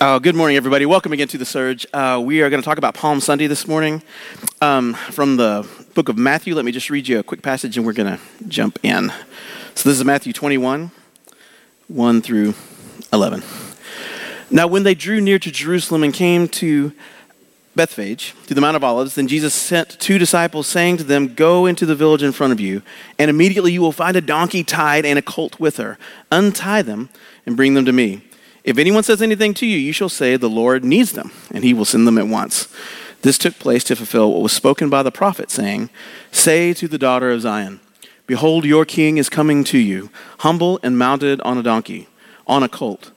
Uh, good morning, everybody. Welcome again to the Surge. Uh, we are going to talk about Palm Sunday this morning um, from the book of Matthew. Let me just read you a quick passage and we're going to jump in. So, this is Matthew 21, 1 through 11. Now, when they drew near to Jerusalem and came to Bethphage, to the Mount of Olives, then Jesus sent two disciples, saying to them, Go into the village in front of you, and immediately you will find a donkey tied and a colt with her. Untie them and bring them to me. If anyone says anything to you, you shall say, The Lord needs them, and he will send them at once. This took place to fulfill what was spoken by the prophet, saying, Say to the daughter of Zion, Behold, your king is coming to you, humble and mounted on a donkey, on a colt,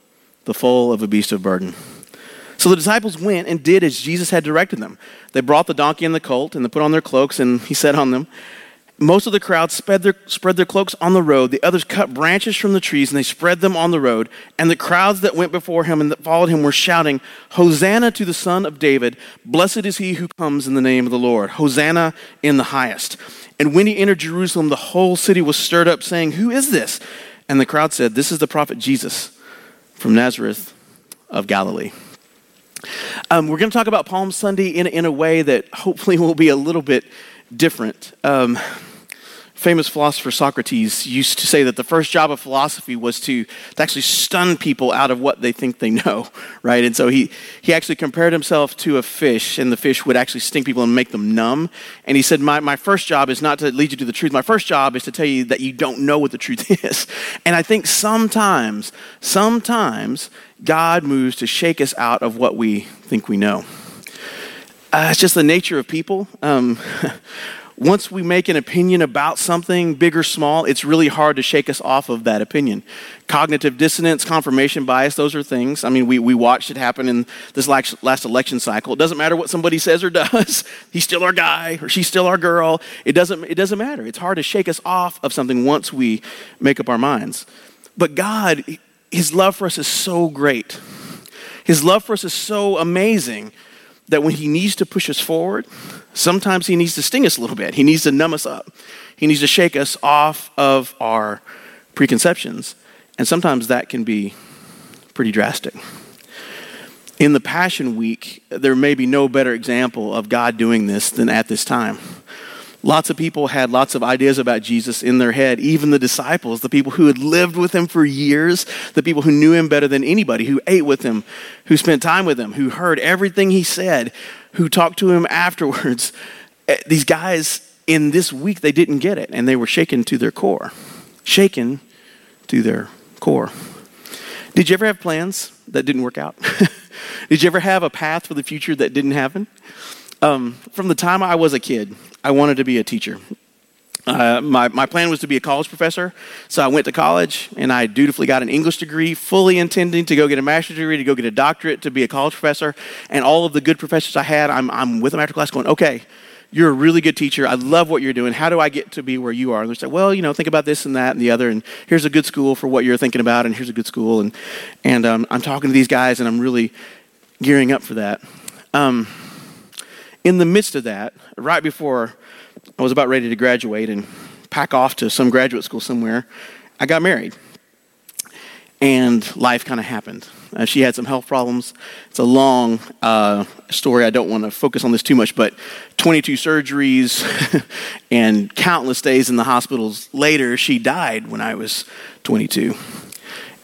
the foal of a beast of burden. So the disciples went and did as Jesus had directed them. They brought the donkey and the colt, and they put on their cloaks, and he sat on them. Most of the crowd spread their, spread their cloaks on the road. The others cut branches from the trees, and they spread them on the road. And the crowds that went before him and that followed him were shouting, Hosanna to the Son of David! Blessed is he who comes in the name of the Lord! Hosanna in the highest! And when he entered Jerusalem, the whole city was stirred up, saying, Who is this? And the crowd said, This is the prophet Jesus from Nazareth of Galilee. Um, we're going to talk about Palm Sunday in, in a way that hopefully will be a little bit different. Um, famous philosopher Socrates used to say that the first job of philosophy was to, to actually stun people out of what they think they know, right? And so he, he actually compared himself to a fish, and the fish would actually sting people and make them numb. And he said, my, my first job is not to lead you to the truth. My first job is to tell you that you don't know what the truth is. And I think sometimes, sometimes God moves to shake us out of what we think we know. Uh, it's just the nature of people. Um, once we make an opinion about something, big or small, it's really hard to shake us off of that opinion. Cognitive dissonance, confirmation bias, those are things. I mean, we, we watched it happen in this last, last election cycle. It doesn't matter what somebody says or does. He's still our guy or she's still our girl. It doesn't, it doesn't matter. It's hard to shake us off of something once we make up our minds. But God, His love for us is so great. His love for us is so amazing that when He needs to push us forward, Sometimes he needs to sting us a little bit. He needs to numb us up. He needs to shake us off of our preconceptions. And sometimes that can be pretty drastic. In the Passion Week, there may be no better example of God doing this than at this time. Lots of people had lots of ideas about Jesus in their head, even the disciples, the people who had lived with him for years, the people who knew him better than anybody, who ate with him, who spent time with him, who heard everything he said, who talked to him afterwards. Eh, these guys in this week, they didn't get it, and they were shaken to their core. Shaken to their core. Did you ever have plans that didn't work out? Did you ever have a path for the future that didn't happen? Um, from the time I was a kid, I wanted to be a teacher. Uh, my, my plan was to be a college professor, so I went to college and I dutifully got an English degree, fully intending to go get a master's degree, to go get a doctorate, to be a college professor. And all of the good professors I had, I'm, I'm with them after class going, okay, you're a really good teacher. I love what you're doing. How do I get to be where you are? And they say, well, you know, think about this and that and the other, and here's a good school for what you're thinking about, and here's a good school. And, and um, I'm talking to these guys, and I'm really gearing up for that. Um, in the midst of that, right before I was about ready to graduate and pack off to some graduate school somewhere, I got married. And life kind of happened. Uh, she had some health problems. It's a long uh, story. I don't want to focus on this too much, but 22 surgeries and countless days in the hospitals later, she died when I was 22.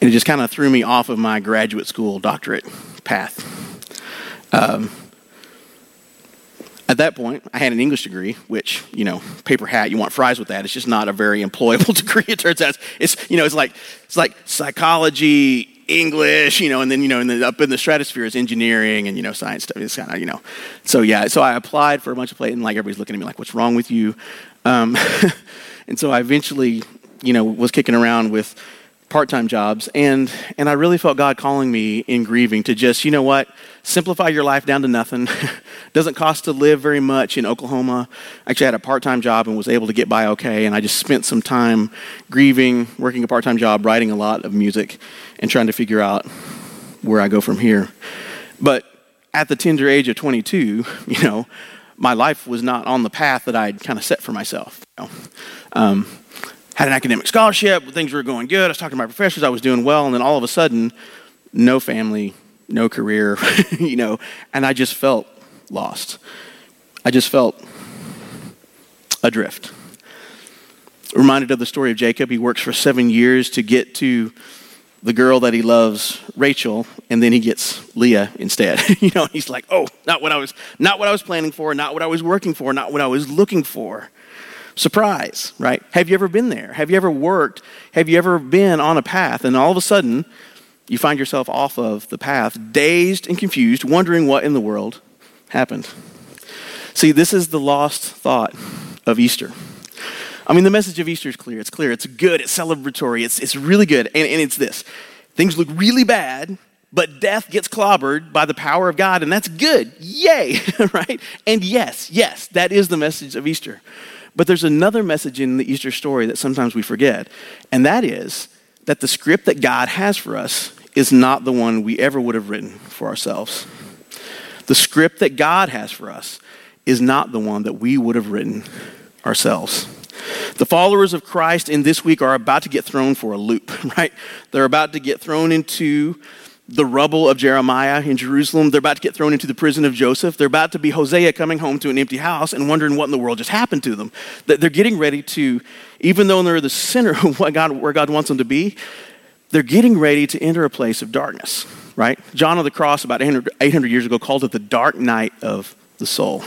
And it just kind of threw me off of my graduate school doctorate path. Um, at that point, I had an English degree, which, you know, paper hat, you want fries with that. It's just not a very employable degree, it turns out. It's, you know, it's like, it's like psychology, English, you know, and then, you know, and then up in the stratosphere is engineering and, you know, science stuff. It's kind of, you know. So, yeah, so I applied for a bunch of places, and like everybody's looking at me like, what's wrong with you? Um, and so I eventually, you know, was kicking around with part-time jobs and and I really felt God calling me in grieving to just you know what simplify your life down to nothing. Doesn't cost to live very much in Oklahoma. Actually I had a part-time job and was able to get by okay and I just spent some time grieving working a part-time job writing a lot of music and trying to figure out where I go from here. But at the tender age of 22 you know my life was not on the path that I'd kind of set for myself you know? um, had an academic scholarship, things were going good. I was talking to my professors, I was doing well, and then all of a sudden, no family, no career, you know, and I just felt lost. I just felt adrift. Reminded of the story of Jacob. He works for seven years to get to the girl that he loves, Rachel, and then he gets Leah instead. you know, he's like, "Oh, not what I was not what I was planning for, not what I was working for, not what I was looking for." Surprise, right? Have you ever been there? Have you ever worked? Have you ever been on a path and all of a sudden you find yourself off of the path, dazed and confused, wondering what in the world happened? See, this is the lost thought of Easter. I mean, the message of Easter is clear. It's clear. It's good. It's celebratory. It's, it's really good. And, and it's this things look really bad, but death gets clobbered by the power of God, and that's good. Yay, right? And yes, yes, that is the message of Easter. But there's another message in the Easter story that sometimes we forget, and that is that the script that God has for us is not the one we ever would have written for ourselves. The script that God has for us is not the one that we would have written ourselves. The followers of Christ in this week are about to get thrown for a loop, right? They're about to get thrown into the rubble of Jeremiah in Jerusalem. They're about to get thrown into the prison of Joseph. They're about to be Hosea coming home to an empty house and wondering what in the world just happened to them. They're getting ready to, even though they're the center of what God, where God wants them to be, they're getting ready to enter a place of darkness, right? John of the Cross, about 800, 800 years ago, called it the dark night of the soul.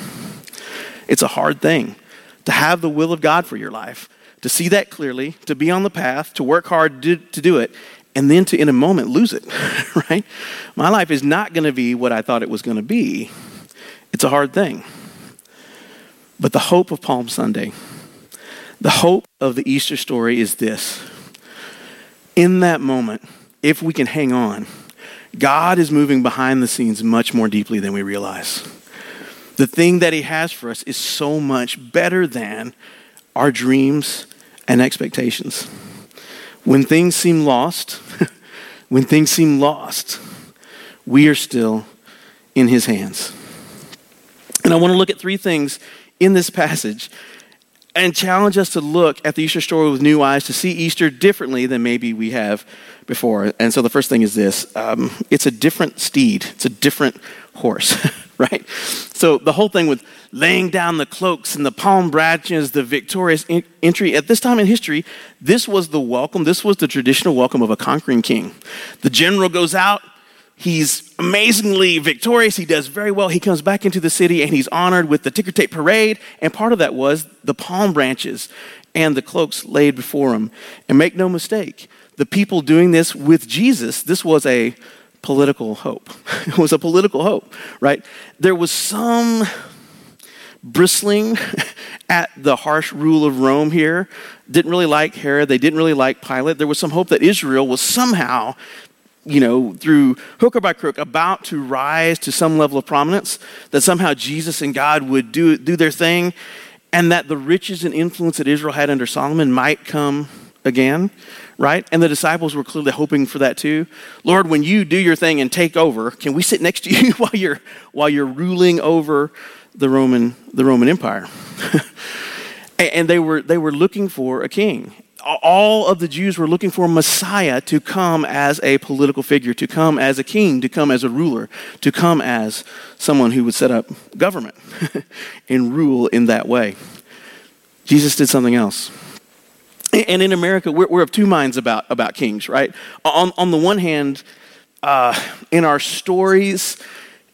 It's a hard thing to have the will of God for your life, to see that clearly, to be on the path, to work hard to do it, and then to, in a moment, lose it, right? My life is not going to be what I thought it was going to be. It's a hard thing. But the hope of Palm Sunday, the hope of the Easter story is this. In that moment, if we can hang on, God is moving behind the scenes much more deeply than we realize. The thing that He has for us is so much better than our dreams and expectations. When things seem lost, when things seem lost, we are still in His hands. And I want to look at three things in this passage and challenge us to look at the Easter story with new eyes, to see Easter differently than maybe we have before. And so the first thing is this um, it's a different steed, it's a different horse. right? So the whole thing with laying down the cloaks and the palm branches, the victorious in- entry, at this time in history, this was the welcome, this was the traditional welcome of a conquering king. The general goes out, he's amazingly victorious, he does very well, he comes back into the city and he's honored with the ticker tape parade, and part of that was the palm branches and the cloaks laid before him. And make no mistake, the people doing this with Jesus, this was a political hope. It was a political hope, right? There was some bristling at the harsh rule of Rome here. Didn't really like Herod. They didn't really like Pilate. There was some hope that Israel was somehow, you know, through hook or by crook, about to rise to some level of prominence, that somehow Jesus and God would do, do their thing, and that the riches and influence that Israel had under Solomon might come again right? And the disciples were clearly hoping for that too. Lord, when you do your thing and take over, can we sit next to you while you're while you're ruling over the Roman the Roman Empire? and they were they were looking for a king. All of the Jews were looking for Messiah to come as a political figure, to come as a king, to come as a ruler, to come as someone who would set up government and rule in that way. Jesus did something else. And in America, we're, we're of two minds about, about kings, right? On, on the one hand, uh, in our stories,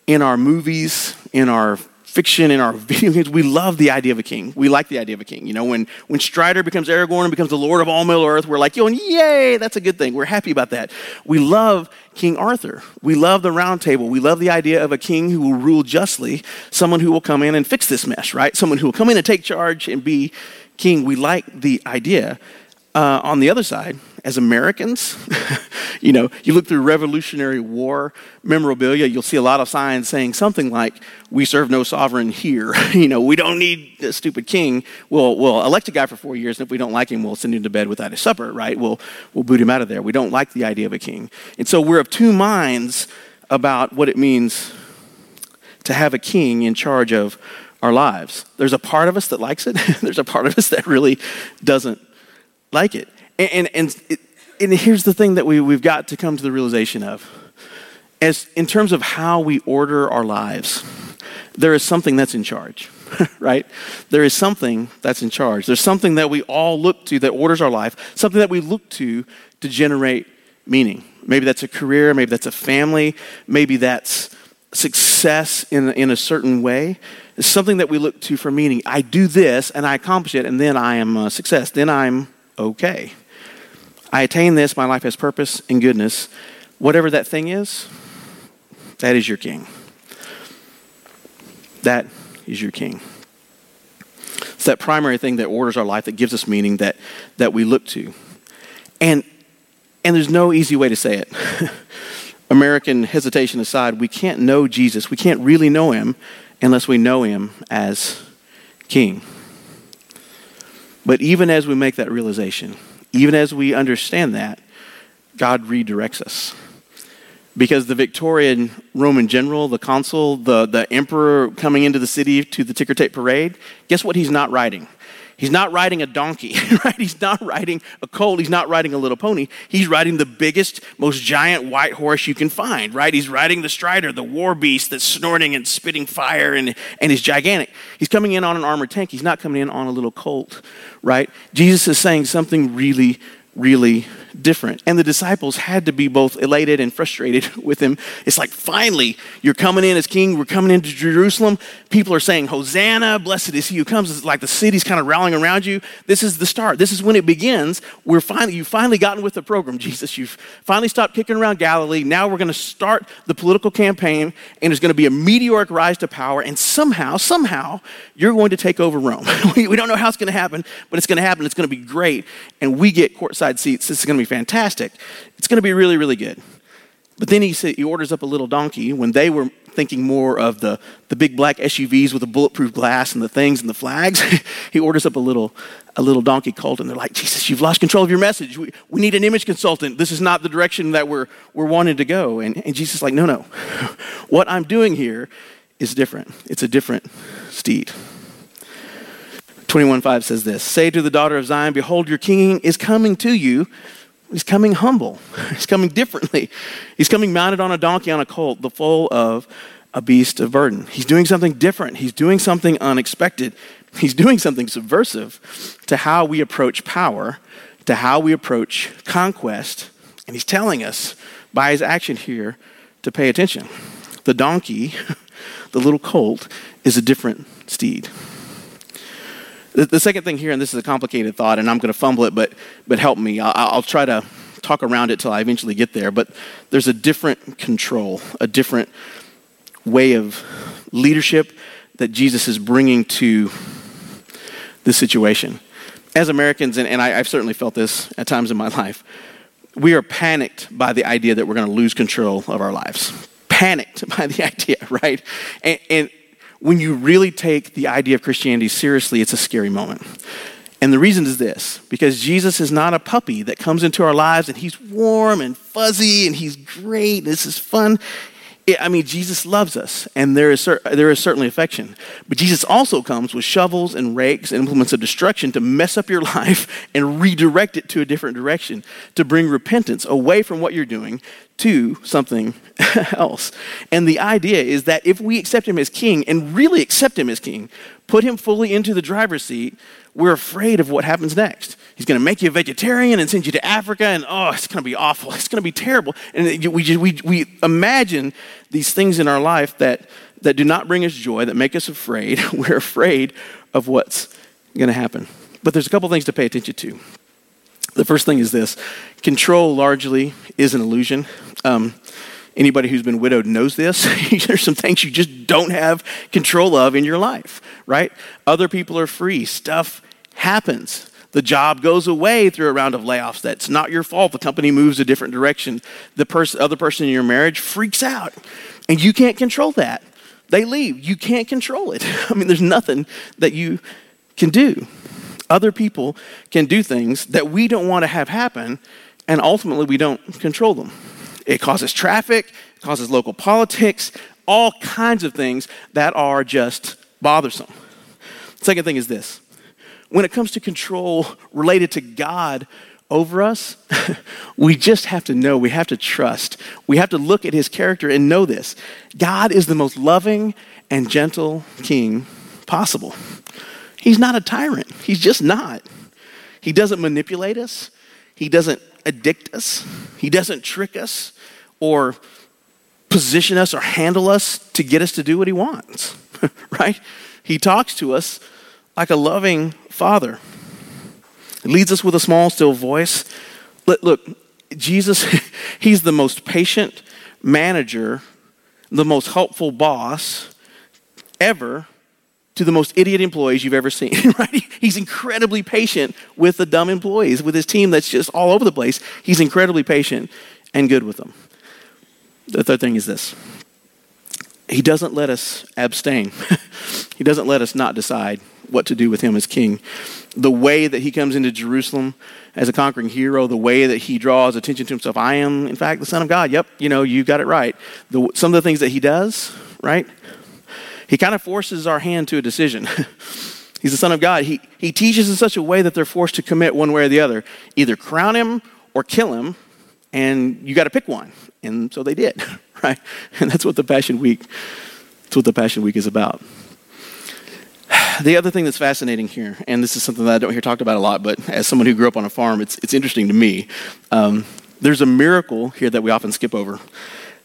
in our movies, in our fiction, in our video games, we love the idea of a king. We like the idea of a king. You know, when, when Strider becomes Aragorn and becomes the Lord of all Middle Earth, we're like, yo, and yay, that's a good thing. We're happy about that. We love King Arthur. We love the round table. We love the idea of a king who will rule justly, someone who will come in and fix this mess, right? Someone who will come in and take charge and be king. We like the idea. Uh, on the other side, as Americans, you know, you look through Revolutionary War memorabilia, you'll see a lot of signs saying something like, "We serve no sovereign here." you know, we don't need a stupid king. We'll we'll elect a guy for four years, and if we don't like him, we'll send him to bed without a supper. Right? We'll we'll boot him out of there. We don't like the idea of a king, and so we're of two minds about what it means to have a king in charge of our lives. There's a part of us that likes it. There's a part of us that really doesn't like it. And, and, and, it, and here's the thing that we, we've got to come to the realization of as in terms of how we order our lives, there is something that's in charge, right? There is something that's in charge. There's something that we all look to that orders our life, something that we look to to generate meaning. Maybe that's a career, maybe that's a family, maybe that's success in, in a certain way. is something that we look to for meaning. I do this and I accomplish it, and then I am a success. Then I'm okay. I attain this, my life has purpose and goodness. Whatever that thing is, that is your king. That is your king. It's that primary thing that orders our life, that gives us meaning, that, that we look to. And, and there's no easy way to say it. American hesitation aside, we can't know Jesus. We can't really know him unless we know him as king. But even as we make that realization, even as we understand that, God redirects us because the Victorian Roman general, the consul, the, the emperor coming into the city to the ticker tape parade, guess what he's not riding? He's not riding a donkey, right? He's not riding a colt. He's not riding a little pony. He's riding the biggest, most giant white horse you can find, right? He's riding the strider, the war beast that's snorting and spitting fire and, and is gigantic. He's coming in on an armored tank. He's not coming in on a little colt, right? Jesus is saying something really, really different. And the disciples had to be both elated and frustrated with him. It's like, finally, you're coming in as king. We're coming into Jerusalem. People are saying, Hosanna, blessed is he who comes. It's like the city's kind of rallying around you. This is the start. This is when it begins. We're finally, you've finally gotten with the program, Jesus. You've finally stopped kicking around Galilee. Now we're going to start the political campaign, and there's going to be a meteoric rise to power. And somehow, somehow, you're going to take over Rome. we, don't know how it's going to happen, but it's going to happen. It's going to be great. And we get courtside seats. This is going to be fantastic. It's going to be really, really good. But then he, he orders up a little donkey when they were thinking more of the, the big black SUVs with the bulletproof glass and the things and the flags. he orders up a little, a little donkey cult, and they're like, Jesus, you've lost control of your message. We, we need an image consultant. This is not the direction that we're, we're wanting to go. And, and Jesus is like, no, no. what I'm doing here is different. It's a different steed. 21.5 says this Say to the daughter of Zion, Behold, your king is coming to you He's coming humble. He's coming differently. He's coming mounted on a donkey on a colt, the foal of a beast of burden. He's doing something different. He's doing something unexpected. He's doing something subversive to how we approach power, to how we approach conquest. And he's telling us by his action here to pay attention. The donkey, the little colt, is a different steed. The, the, second thing here, and this is a complicated thought, and I'm going to fumble it, but, but help me. I'll, I'll try to talk around it till I eventually get there. But there's a different control, a different way of leadership that Jesus is bringing to this situation. As Americans, and, and I, I've certainly felt this at times in my life, we are panicked by the idea that we're going to lose control of our lives. Panicked by the idea, right? And, and when you really take the idea of Christianity seriously, it's a scary moment. And the reason is this because Jesus is not a puppy that comes into our lives and he's warm and fuzzy and he's great. and This is fun. I mean, Jesus loves us, and there is, there is certainly affection. But Jesus also comes with shovels and rakes and implements of destruction to mess up your life and redirect it to a different direction, to bring repentance away from what you're doing to something else. And the idea is that if we accept him as king and really accept him as king, put him fully into the driver's seat, we're afraid of what happens next. He's going to make you a vegetarian and send you to Africa, and oh, it's going to be awful. It's going to be terrible. And we, just, we, we imagine these things in our life that, that do not bring us joy, that make us afraid. We're afraid of what's going to happen. But there's a couple things to pay attention to. The first thing is this control largely is an illusion. Um, anybody who's been widowed knows this. There's some things you just don't have control of in your life, right? Other people are free, stuff happens. The job goes away through a round of layoffs. That's not your fault. The company moves a different direction. The pers- other person in your marriage freaks out, and you can't control that. They leave. You can't control it. I mean, there's nothing that you can do. Other people can do things that we don't want to have happen, and ultimately we don't control them. It causes traffic, it causes local politics, all kinds of things that are just bothersome. Second thing is this when it comes to control related to God over us, we just have to know, we have to trust. We have to look at his character and know this. God is the most loving and gentle king possible. He's not a tyrant, he's just not. He doesn't manipulate us, he doesn't addict us, he doesn't trick us or position us or handle us to get us to do what he wants, right? He talks to us like a loving father. He leads us with a small, still voice. Look, Jesus, he's the most patient manager, the most helpful boss ever to the most idiot employees you've ever seen, right? He's incredibly patient with the dumb employees, with his team that's just all over the place. He's incredibly patient and good with them. The third thing is this He doesn't let us abstain, He doesn't let us not decide what to do with Him as King. The way that He comes into Jerusalem as a conquering hero, the way that He draws attention to Himself, I am, in fact, the Son of God. Yep, you know, you got it right. The, some of the things that He does, right? He kind of forces our hand to a decision. He's the Son of God. He, he teaches in such a way that they're forced to commit one way or the other either crown him or kill him, and you got to pick one. And so they did, right? And that's what the Passion Week, that's what the Passion Week is about. The other thing that's fascinating here, and this is something that I don't hear talked about a lot, but as someone who grew up on a farm, it's, it's interesting to me. Um, there's a miracle here that we often skip over.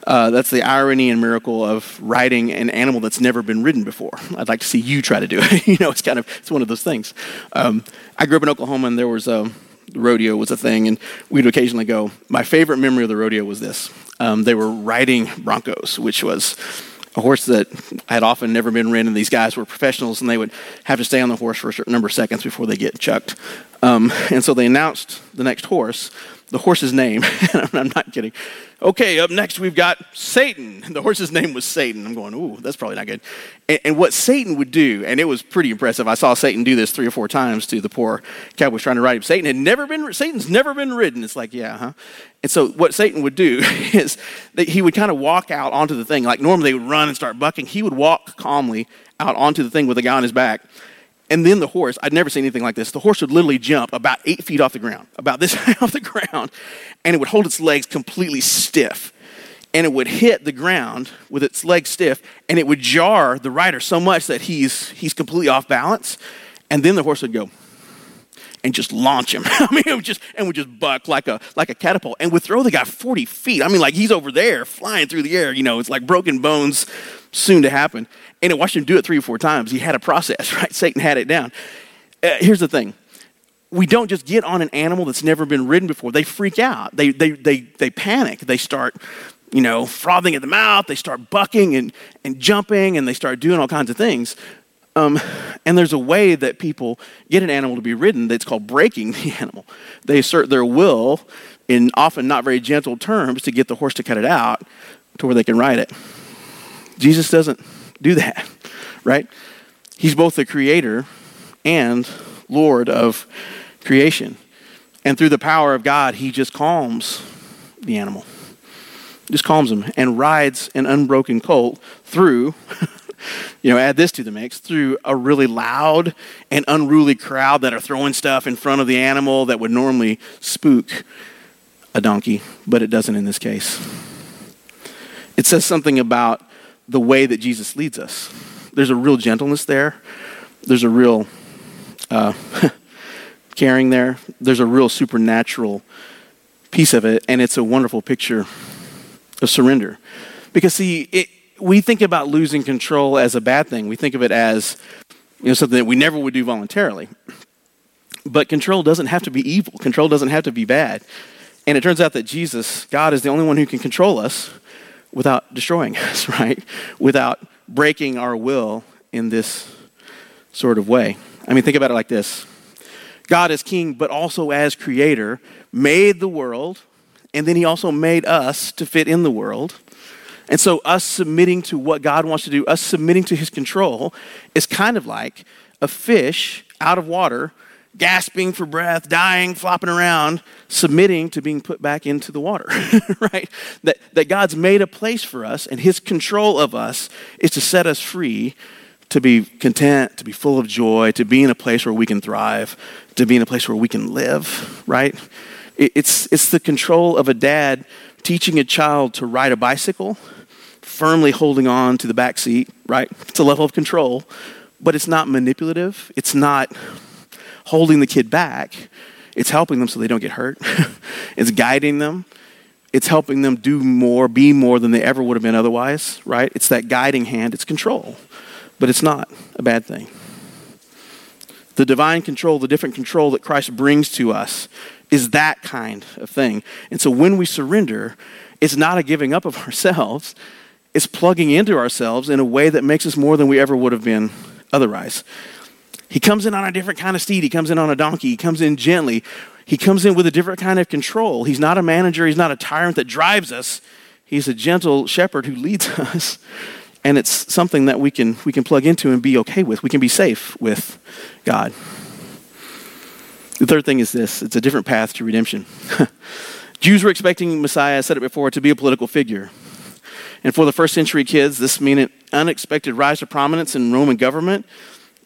Uh, that's the irony and miracle of riding an animal that's never been ridden before. I'd like to see you try to do it. you know, it's kind of it's one of those things. Um, I grew up in Oklahoma, and there was a rodeo was a thing, and we'd occasionally go. My favorite memory of the rodeo was this: um, they were riding broncos, which was a horse that had often never been ridden. These guys were professionals, and they would have to stay on the horse for a certain number of seconds before they get chucked. Um, and so they announced the next horse, the horse's name. I'm not kidding. Okay, up next we've got Satan. The horse's name was Satan. I'm going, ooh, that's probably not good. And, and, what Satan would do, and it was pretty impressive. I saw Satan do this three or four times to the poor cowboys trying to ride him. Satan had never been. Satan's never been ridden. It's like, yeah, huh? And so what Satan would do is that he would kind of walk out onto the thing. Like normally they would run and start bucking. He would walk calmly out onto the thing with a guy on his back and then the horse, I'd never seen anything like this. The horse would literally jump about eight feet off the ground, about this high off the ground, and it would hold its legs completely stiff. And it would hit the ground with its legs stiff, and it would jar the rider so much that he's, he's completely off balance. And then the horse would go and just launch him. I mean, it would just and would just buck like a like a catapult, and would throw the guy forty feet. I mean, like he's over there flying through the air. You know, it's like broken bones soon to happen. And I watched him do it three or four times. He had a process, right? Satan had it down. Uh, here's the thing we don't just get on an animal that's never been ridden before. They freak out, they, they, they, they panic, they start. You know, frothing at the mouth, they start bucking and, and jumping, and they start doing all kinds of things. Um, and there's a way that people get an animal to be ridden that's called breaking the animal. They assert their will in often not very gentle terms to get the horse to cut it out to where they can ride it. Jesus doesn't do that, right? He's both the creator and Lord of creation. And through the power of God, he just calms the animal. Just calms him and rides an unbroken colt through, you know, add this to the mix, through a really loud and unruly crowd that are throwing stuff in front of the animal that would normally spook a donkey, but it doesn't in this case. It says something about the way that Jesus leads us. There's a real gentleness there. There's a real uh, caring there. There's a real supernatural piece of it, and it's a wonderful picture of surrender. Because, see, it, we think about losing control as a bad thing. We think of it as you know, something that we never would do voluntarily. But control doesn't have to be evil, control doesn't have to be bad. And it turns out that Jesus, God, is the only one who can control us without destroying us, right? Without breaking our will in this sort of way. I mean, think about it like this God as king, but also as creator, made the world, and then he also made us to fit in the world. And so, us submitting to what God wants to do, us submitting to his control, is kind of like a fish out of water gasping for breath, dying, flopping around, submitting to being put back into the water, right? That, that God's made a place for us, and His control of us is to set us free to be content, to be full of joy, to be in a place where we can thrive, to be in a place where we can live, right? It's, it's the control of a dad teaching a child to ride a bicycle, firmly holding on to the back seat, right? It's a level of control, but it's not manipulative. It's not holding the kid back. It's helping them so they don't get hurt. it's guiding them. It's helping them do more, be more than they ever would have been otherwise, right? It's that guiding hand, it's control. But it's not a bad thing. The divine control, the different control that Christ brings to us, is that kind of thing. And so when we surrender, it's not a giving up of ourselves, it's plugging into ourselves in a way that makes us more than we ever would have been otherwise. He comes in on a different kind of steed. He comes in on a donkey. He comes in gently. He comes in with a different kind of control. He's not a manager. He's not a tyrant that drives us. He's a gentle shepherd who leads us. And it's something that we can, we can plug into and be okay with. We can be safe with God. The third thing is this it's a different path to redemption. Jews were expecting Messiah, I said it before, to be a political figure. And for the first century kids, this meant an unexpected rise to prominence in Roman government.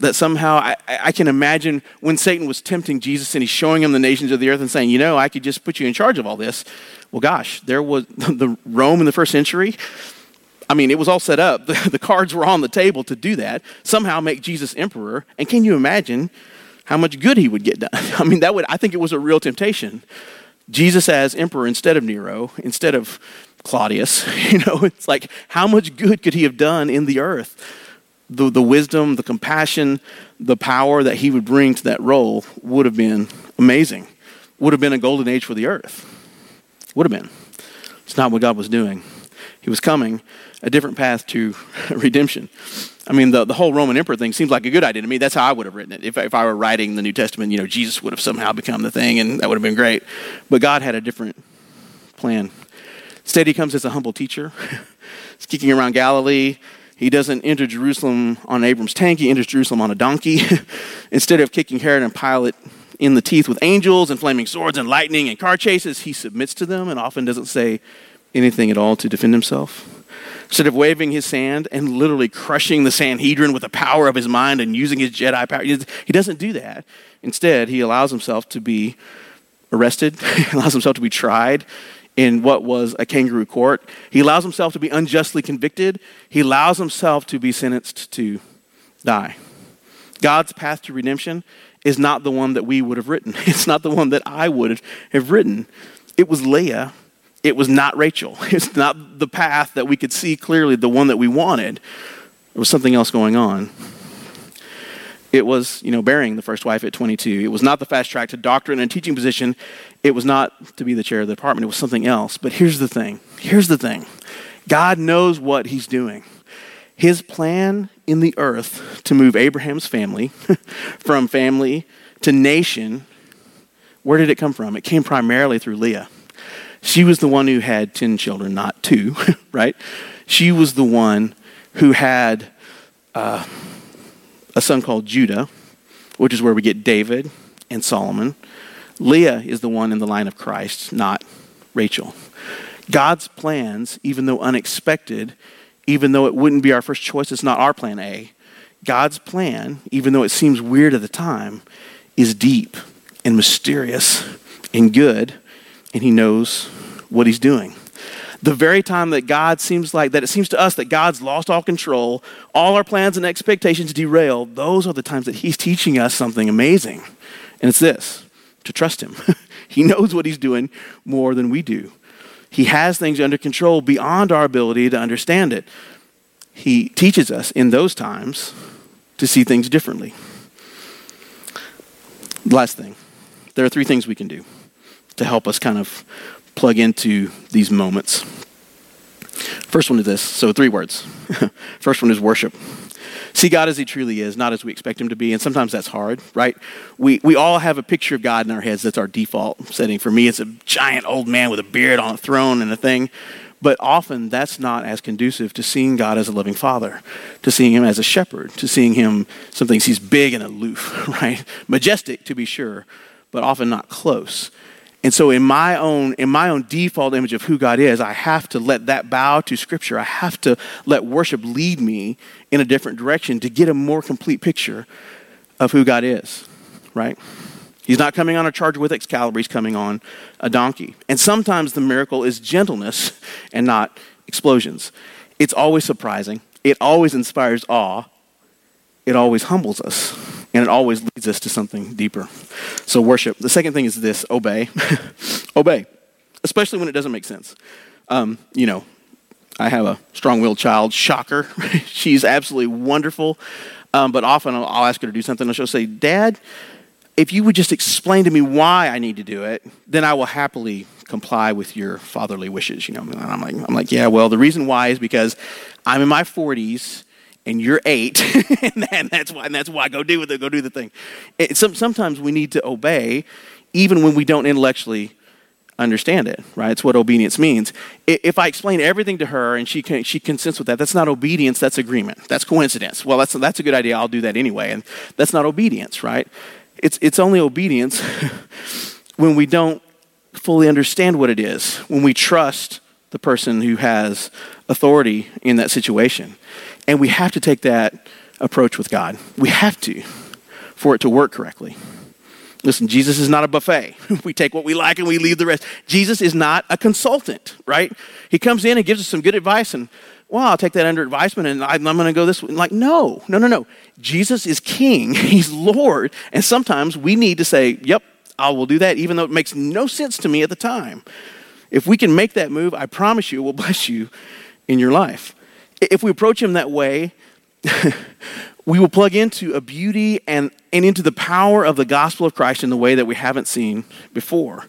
That somehow I, I, can imagine when Satan was tempting Jesus and he's showing him the nations of the earth and saying, You know, I could just put you in charge of all this. Well, gosh, there was the Rome in the first century. I mean, it was all set up. The, the cards were on the table to do that. Somehow make Jesus emperor. And can you imagine how much good he would get done. I mean, that would, I think it was a real temptation. Jesus as emperor instead of Nero, instead of Claudius, you know, it's like how much good could he have done in the earth? The, the wisdom, the compassion, the power that he would bring to that role would have been amazing. Would have been a golden age for the earth. Would have been. It's not what God was doing. He was coming a different path to redemption. I mean, the, the whole Roman emperor thing seems like a good idea to me. That's how I would have written it. If, if I were writing the New Testament, you know, Jesus would have somehow become the thing, and that would have been great. But God had a different plan. Instead, he comes as a humble teacher. Kicking around Galilee. He doesn't enter Jerusalem on Abrams tank, he enters Jerusalem on a donkey. Instead of kicking Herod and Pilate in the teeth with angels and flaming swords and lightning and car chases, he submits to them and often doesn't say anything at all to defend himself. Instead of waving his sand and literally crushing the Sanhedrin with the power of his mind and using his Jedi power, he doesn't do that. Instead, he allows himself to be arrested, he allows himself to be tried in what was a kangaroo court. He allows himself to be unjustly convicted, he allows himself to be sentenced to die. God's path to redemption is not the one that we would have written. It's not the one that I would have written. It was Leah it was not Rachel. It's not the path that we could see clearly, the one that we wanted. There was something else going on. It was, you know, burying the first wife at 22. It was not the fast track to doctorate and teaching position. It was not to be the chair of the department. It was something else. But here's the thing. Here's the thing. God knows what he's doing. His plan in the earth to move Abraham's family from family to nation, where did it come from? It came primarily through Leah. She was the one who had 10 children, not two, right? She was the one who had uh, a son called Judah, which is where we get David and Solomon. Leah is the one in the line of Christ, not Rachel. God's plans, even though unexpected, even though it wouldn't be our first choice, it's not our plan A. God's plan, even though it seems weird at the time, is deep and mysterious and good and he knows what he's doing. The very time that God seems like, that it seems to us that God's lost all control, all our plans and expectations derail, those are the times that he's teaching us something amazing. And it's this to trust him. he knows what he's doing more than we do. He has things under control beyond our ability to understand it. He teaches us in those times to see things differently. Last thing there are three things we can do to help us kind of plug into these moments. First one is this. So, three words. First one is worship. See God as He truly is, not as we expect Him to be. And sometimes that's hard, right? We, we all have a picture of God in our heads. That's our default setting. For me, it's a giant old man with a beard on a throne and a thing. But often that's not as conducive to seeing God as a loving father, to seeing Him as a shepherd, to seeing Him something He's big and aloof, right? Majestic, to be sure, but often not close. And so in my own in my own default image of who God is, I have to let that bow to scripture. I have to let worship lead me in a different direction to get a more complete picture of who God is, right? He's not coming on a charge with Excalibur, he's coming on a donkey. And sometimes the miracle is gentleness and not explosions. It's always surprising, it always inspires awe, it always humbles us, and it always leads us to something deeper. So, worship. The second thing is this obey. obey, especially when it doesn't make sense. Um, you know, I have a strong willed child, shocker. She's absolutely wonderful. Um, but often I'll, I'll ask her to do something, and she'll say, Dad, if you would just explain to me why I need to do it, then I will happily comply with your fatherly wishes. You know, and I'm like, I'm like, yeah, well, the reason why is because I'm in my 40s and you're eight, and that's why, and that's why. Go do it. Go do the thing. Some, sometimes we need to obey, even when we don't intellectually understand it. Right? It's what obedience means. If I explain everything to her and she can, she consents with that, that's not obedience. That's agreement. That's coincidence. Well, that's that's a good idea. I'll do that anyway, and that's not obedience, right? It's, it's only obedience when we don't fully understand what it is, when we trust the person who has authority in that situation. And we have to take that approach with God. We have to for it to work correctly. Listen, Jesus is not a buffet. we take what we like and we leave the rest. Jesus is not a consultant, right? He comes in and gives us some good advice and well, I'll take that under advisement and I'm going to go this way. Like, no, no, no, no. Jesus is king, he's Lord. And sometimes we need to say, yep, I will do that, even though it makes no sense to me at the time. If we can make that move, I promise you, it will bless you in your life. If we approach him that way, we will plug into a beauty and, and into the power of the gospel of Christ in the way that we haven't seen before.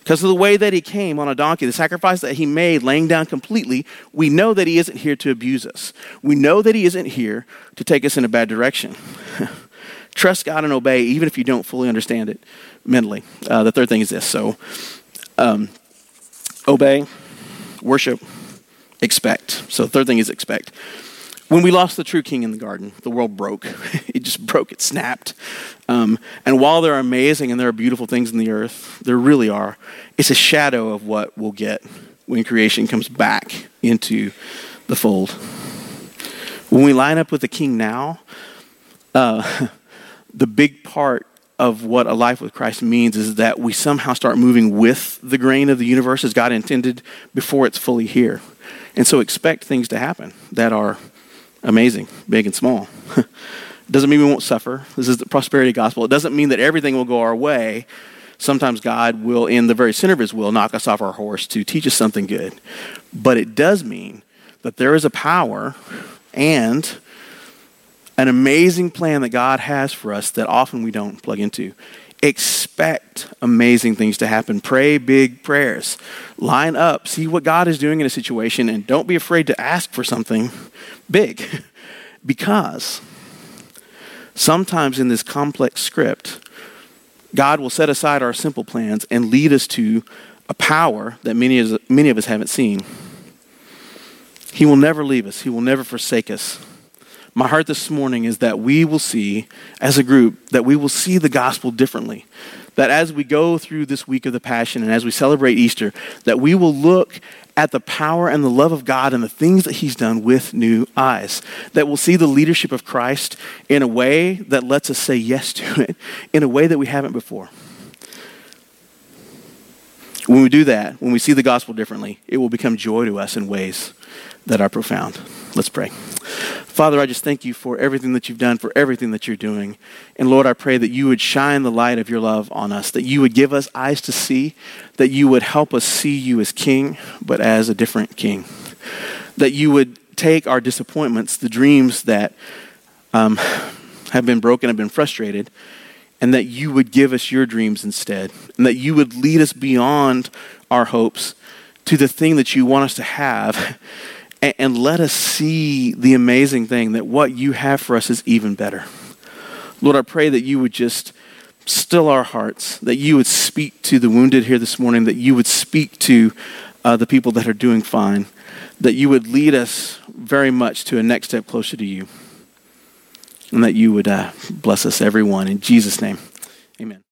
Because of the way that he came on a donkey, the sacrifice that he made, laying down completely, we know that he isn't here to abuse us. We know that he isn't here to take us in a bad direction. Trust God and obey, even if you don't fully understand it mentally. Uh, the third thing is this so, um, obey, worship, expect. So, third thing is expect. When we lost the true king in the garden, the world broke. it just broke, it snapped. Um, and while there are amazing and there are beautiful things in the earth, there really are, it's a shadow of what we'll get when creation comes back into the fold. When we line up with the king now, uh, the big part of what a life with Christ means is that we somehow start moving with the grain of the universe as God intended before it's fully here. And so expect things to happen that are amazing, big and small. doesn't mean we won't suffer. This is the prosperity gospel. It doesn't mean that everything will go our way. Sometimes God will, in the very center of his will, knock us off our horse to teach us something good. But it does mean that there is a power and an amazing plan that God has for us that often we don't plug into. Expect amazing things to happen. Pray big prayers. Line up. See what God is doing in a situation and don't be afraid to ask for something big. because sometimes in this complex script, God will set aside our simple plans and lead us to a power that many of, many of us haven't seen. He will never leave us, He will never forsake us my heart this morning is that we will see, as a group, that we will see the gospel differently. That as we go through this week of the Passion and as we celebrate Easter, that we will look at the power and the love of God and the things that He's done with new eyes. That we'll see the leadership of Christ in a way that lets us say yes to it, in a way that we haven't before. When we do that, when we see the gospel differently, it will become joy to us in ways that are profound. Let's pray. Father, I just thank you for everything that you've done, for everything that you're doing. And Lord, I pray that you would shine the light of your love on us, that you would give us eyes to see, that you would help us see you as king, but as a different king. That you would take our disappointments, the dreams that um, have been broken, have been frustrated, and that you would give us your dreams instead, and that you would lead us beyond our hopes to the thing that you want us to have and, and let us see the amazing thing that what you have for us is even better. Lord, I pray that you would just still our hearts, that you would speak to the wounded here this morning, that you would speak to uh, the people that are doing fine, that you would lead us very much to a next step closer to you, and that you would uh, bless us, everyone. In Jesus' name, amen.